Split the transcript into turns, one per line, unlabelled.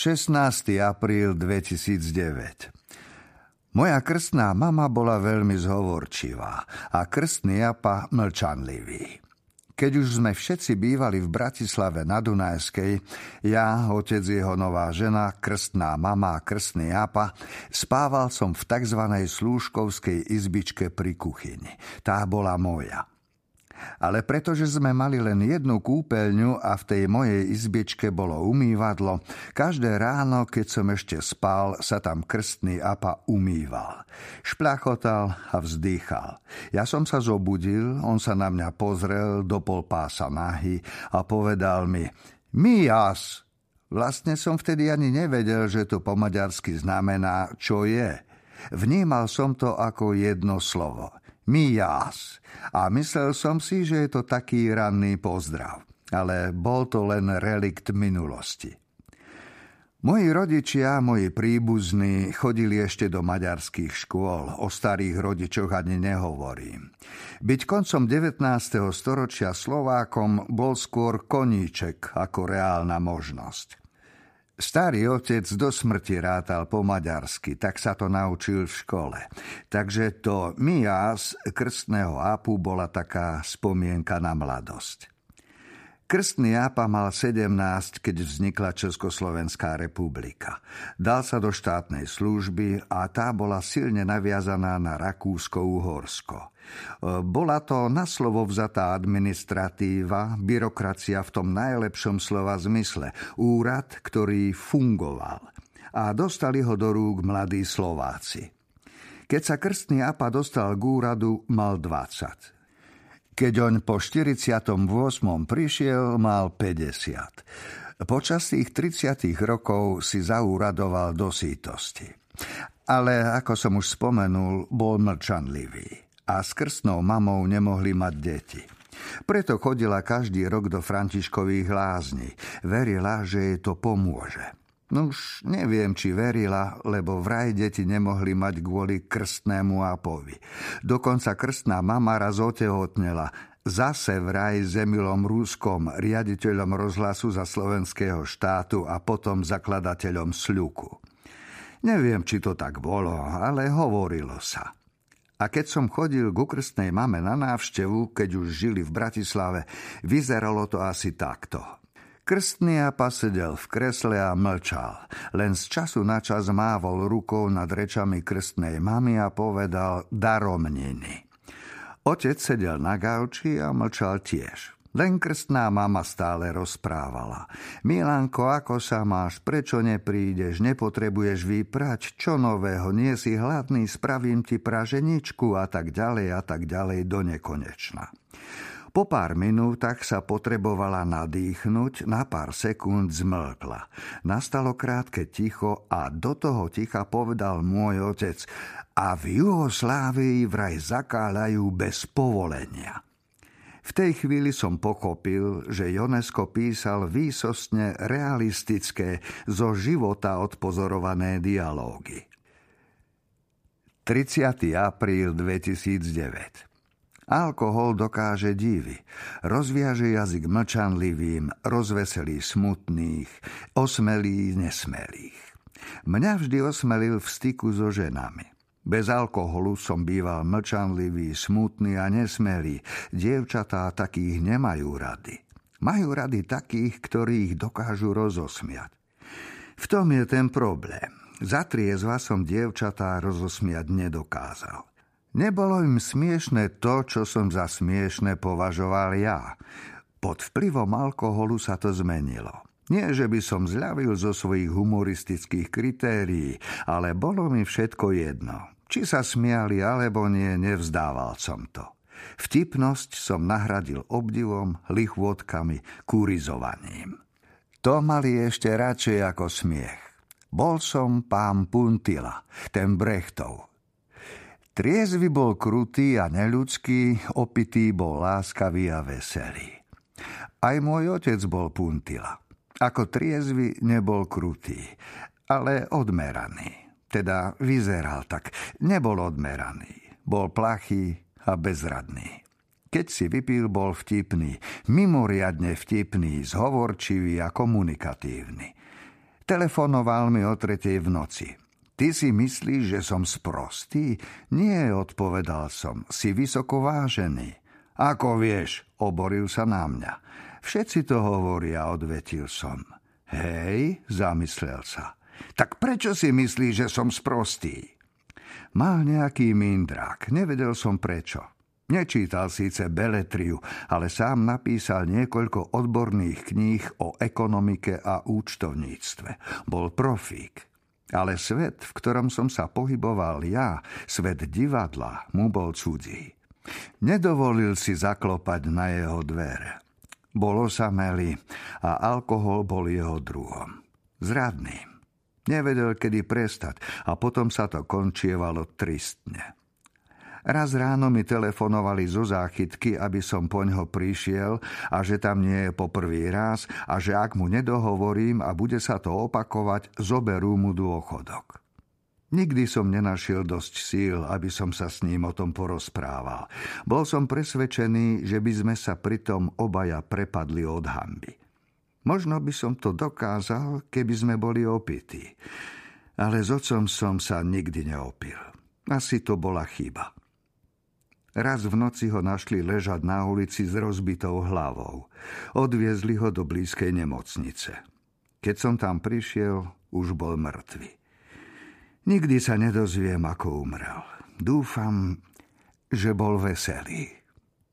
16. apríl 2009 Moja krstná mama bola veľmi zhovorčivá a krstný apa mlčanlivý. Keď už sme všetci bývali v Bratislave na Dunajskej, ja, otec jeho nová žena, krstná mama a krstný apa, spával som v tzv. slúžkovskej izbičke pri kuchyni. Tá bola moja ale pretože sme mali len jednu kúpeľňu a v tej mojej izbičke bolo umývadlo, každé ráno, keď som ešte spal, sa tam krstný apa umýval. Šplachotal a vzdýchal. Ja som sa zobudil, on sa na mňa pozrel do pol pása nahy a povedal mi Mias! Vlastne som vtedy ani nevedel, že to po maďarsky znamená, čo je. Vnímal som to ako jedno slovo. Mias. A myslel som si, že je to taký ranný pozdrav. Ale bol to len relikt minulosti. Moji rodičia, moji príbuzní chodili ešte do maďarských škôl. O starých rodičoch ani nehovorím. Byť koncom 19. storočia Slovákom bol skôr koníček ako reálna možnosť. Starý otec do smrti rátal po maďarsky, tak sa to naučil v škole. Takže to mias krstného ápu bola taká spomienka na mladosť. Krstný ápa mal 17, keď vznikla Československá republika. Dal sa do štátnej služby a tá bola silne naviazaná na Rakúsko-Uhorsko. Bola to na slovo vzatá administratíva, byrokracia v tom najlepšom slova zmysle, úrad, ktorý fungoval. A dostali ho do rúk mladí Slováci. Keď sa krstný apa dostal k úradu, mal 20. Keď on po 48. prišiel, mal 50. Počas tých 30 rokov si zaúradoval do sítosti. Ale, ako som už spomenul, bol mlčanlivý a s krstnou mamou nemohli mať deti. Preto chodila každý rok do Františkových lázni. Verila, že jej to pomôže. No už neviem, či verila, lebo vraj deti nemohli mať kvôli krstnému apovi. Dokonca krstná mama raz otehotnela. Zase vraj s Emilom Rúskom, riaditeľom rozhlasu za slovenského štátu a potom zakladateľom Sľuku. Neviem, či to tak bolo, ale hovorilo sa. A keď som chodil k krstnej mame na návštevu, keď už žili v Bratislave, vyzeralo to asi takto. Krstný apa sedel v kresle a mlčal. Len z času na čas mávol rukou nad rečami krstnej mamy a povedal daromniny. Otec sedel na gauči a mlčal tiež. Len krstná mama stále rozprávala. Milanko, ako sa máš? Prečo neprídeš? Nepotrebuješ vyprať? Čo nového? Nie si hladný? Spravím ti praženičku a tak ďalej a tak ďalej do nekonečna. Po pár minútach sa potrebovala nadýchnuť, na pár sekúnd zmlkla. Nastalo krátke ticho a do toho ticha povedal môj otec a v Juhoslávii vraj zakáľajú bez povolenia. V tej chvíli som pochopil, že Jonesko písal výsostne realistické, zo života odpozorované dialógy. 30. apríl 2009 Alkohol dokáže divy. Rozviaže jazyk mlčanlivým, rozveselí smutných, osmelí nesmelých. Mňa vždy osmelil v styku so ženami. Bez alkoholu som býval mlčanlivý, smutný a nesmelý. Dievčatá takých nemajú rady. Majú rady takých, ktorých dokážu rozosmiať. V tom je ten problém. Za triezva som dievčatá rozosmiať nedokázal. Nebolo im smiešne to, čo som za smiešne považoval ja. Pod vplyvom alkoholu sa to zmenilo. Nie, že by som zľavil zo svojich humoristických kritérií, ale bolo mi všetko jedno. Či sa smiali alebo nie, nevzdával som to. Vtipnosť som nahradil obdivom, lichvotkami, kurizovaním. To mali ešte radšej ako smiech. Bol som pán Puntila, ten Brechtov. Triezvy bol krutý a neľudský, opitý bol láskavý a veselý. Aj môj otec bol Puntila. Ako triezvy nebol krutý, ale odmeraný. Teda vyzeral tak. Nebol odmeraný. Bol plachý a bezradný. Keď si vypil, bol vtipný, mimoriadne vtipný, zhovorčivý a komunikatívny. Telefonoval mi o tretej v noci. Ty si myslíš, že som sprostý? Nie, odpovedal som, si vysoko vážený. Ako vieš, oboril sa na mňa. Všetci to hovoria, odvetil som. Hej, zamyslel sa. Tak prečo si myslíš, že som sprostý? Mal nejaký mindrák, nevedel som prečo. Nečítal síce beletriu, ale sám napísal niekoľko odborných kníh o ekonomike a účtovníctve. Bol profík. Ale svet, v ktorom som sa pohyboval ja, svet divadla, mu bol cudzí. Nedovolil si zaklopať na jeho dvere. Bol osamelý a alkohol bol jeho druhom. Zradný. Nevedel, kedy prestať a potom sa to končievalo tristne. Raz ráno mi telefonovali zo záchytky, aby som po ňo prišiel a že tam nie je po prvý raz a že ak mu nedohovorím a bude sa to opakovať, zoberú mu dôchodok. Nikdy som nenašiel dosť síl, aby som sa s ním o tom porozprával. Bol som presvedčený, že by sme sa pritom obaja prepadli od hamby. Možno by som to dokázal, keby sme boli opití. Ale s otcom som sa nikdy neopil. Asi to bola chyba. Raz v noci ho našli ležať na ulici s rozbitou hlavou. Odviezli ho do blízkej nemocnice. Keď som tam prišiel, už bol mŕtvy. Nikdy sa nedozviem, ako umrel. Dúfam, že bol veselý.